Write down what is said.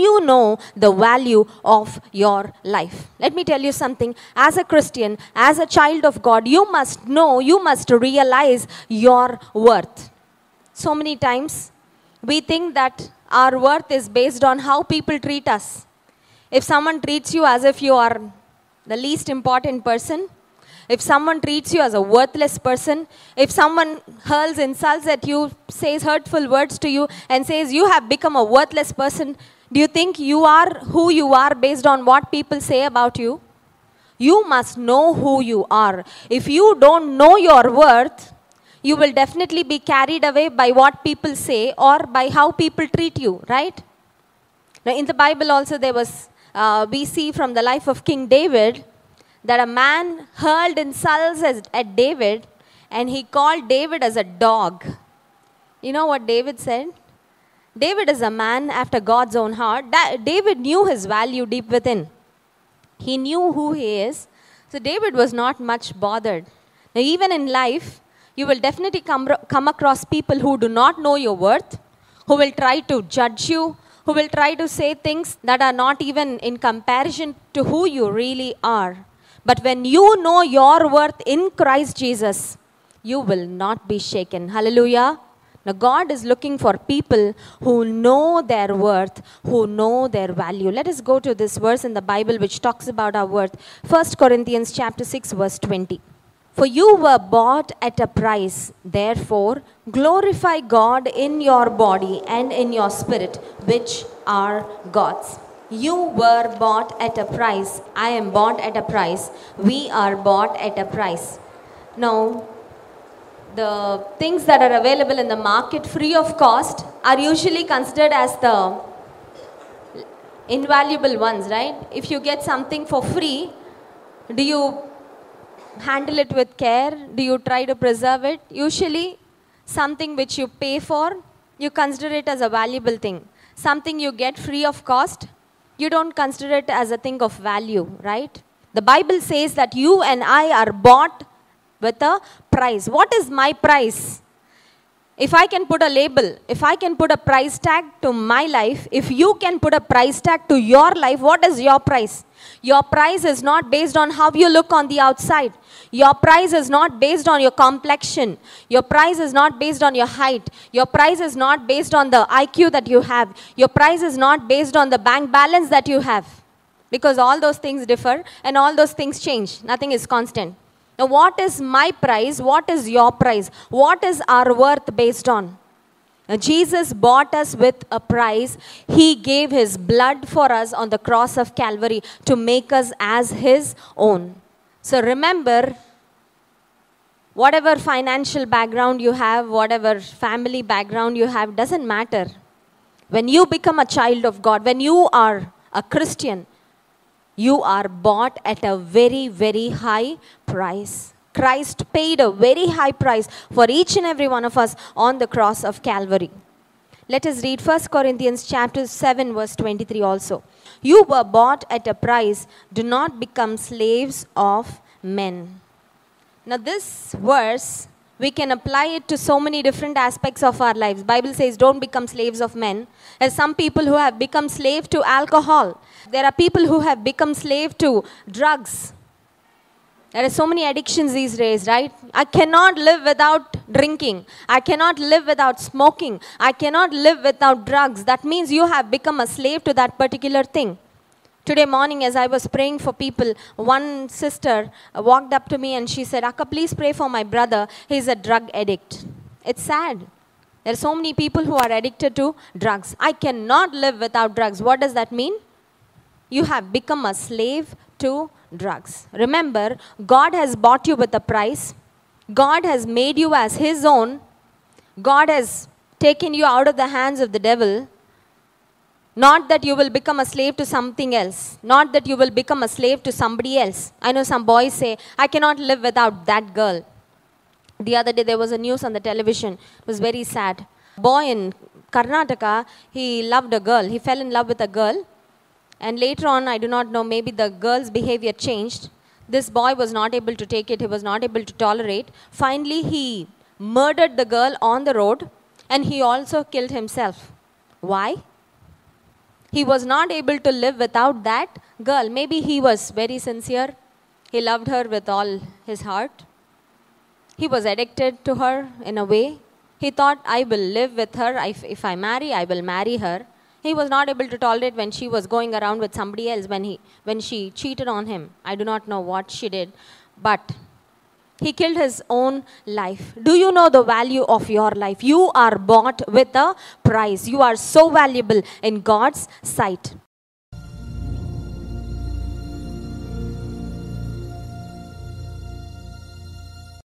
you know the value of your life? Let me tell you something. As a Christian, as a child of God, you must know, you must realize your worth. So many times we think that our worth is based on how people treat us. If someone treats you as if you are the least important person, if someone treats you as a worthless person, if someone hurls insults at you, says hurtful words to you, and says you have become a worthless person, do you think you are who you are based on what people say about you? You must know who you are. If you don't know your worth, you will definitely be carried away by what people say or by how people treat you, right? Now, in the Bible, also, there was, uh, we see from the life of King David that a man hurled insults at David and he called David as a dog. You know what David said? David is a man after God's own heart. Da- David knew his value deep within. He knew who he is. So David was not much bothered. Now, even in life, you will definitely come, come across people who do not know your worth, who will try to judge you, who will try to say things that are not even in comparison to who you really are. But when you know your worth in Christ Jesus, you will not be shaken. Hallelujah. Now, God is looking for people who know their worth, who know their value. Let us go to this verse in the Bible which talks about our worth. 1 Corinthians chapter 6 verse 20. For you were bought at a price, therefore glorify God in your body and in your spirit, which are God's. You were bought at a price. I am bought at a price. We are bought at a price. Now, the things that are available in the market free of cost are usually considered as the invaluable ones, right? If you get something for free, do you handle it with care? Do you try to preserve it? Usually, something which you pay for, you consider it as a valuable thing. Something you get free of cost, you don't consider it as a thing of value, right? The Bible says that you and I are bought with a price. What is my price? If I can put a label, if I can put a price tag to my life, if you can put a price tag to your life, what is your price? Your price is not based on how you look on the outside. Your price is not based on your complexion. Your price is not based on your height. Your price is not based on the IQ that you have. Your price is not based on the bank balance that you have. Because all those things differ and all those things change. Nothing is constant. Now, what is my price? What is your price? What is our worth based on? Now, Jesus bought us with a price. He gave His blood for us on the cross of Calvary to make us as His own. So, remember, whatever financial background you have, whatever family background you have, doesn't matter. When you become a child of God, when you are a Christian, you are bought at a very, very high price. Christ paid a very high price for each and every one of us on the cross of Calvary. Let us read 1 Corinthians chapter 7 verse 23 also. You were bought at a price, do not become slaves of men. Now this verse we can apply it to so many different aspects of our lives. Bible says don't become slaves of men. There's some people who have become slave to alcohol. There are people who have become slave to drugs. There are so many addictions these days, right? I cannot live without drinking. I cannot live without smoking. I cannot live without drugs. That means you have become a slave to that particular thing. Today morning, as I was praying for people, one sister walked up to me and she said, Akka, please pray for my brother. He's a drug addict. It's sad. There are so many people who are addicted to drugs. I cannot live without drugs. What does that mean? You have become a slave to drugs. Remember, God has bought you with a price. God has made you as His own. God has taken you out of the hands of the devil. Not that you will become a slave to something else. Not that you will become a slave to somebody else. I know some boys say, I cannot live without that girl. The other day there was a news on the television. It was very sad. Boy in Karnataka, he loved a girl. He fell in love with a girl. And later on, I do not know, maybe the girl's behavior changed. This boy was not able to take it, he was not able to tolerate. Finally, he murdered the girl on the road and he also killed himself. Why? He was not able to live without that girl. Maybe he was very sincere. He loved her with all his heart. He was addicted to her in a way. He thought, I will live with her. If, if I marry, I will marry her. He was not able to tolerate when she was going around with somebody else, when, he, when she cheated on him. I do not know what she did. But he killed his own life. Do you know the value of your life? You are bought with a price. You are so valuable in God's sight.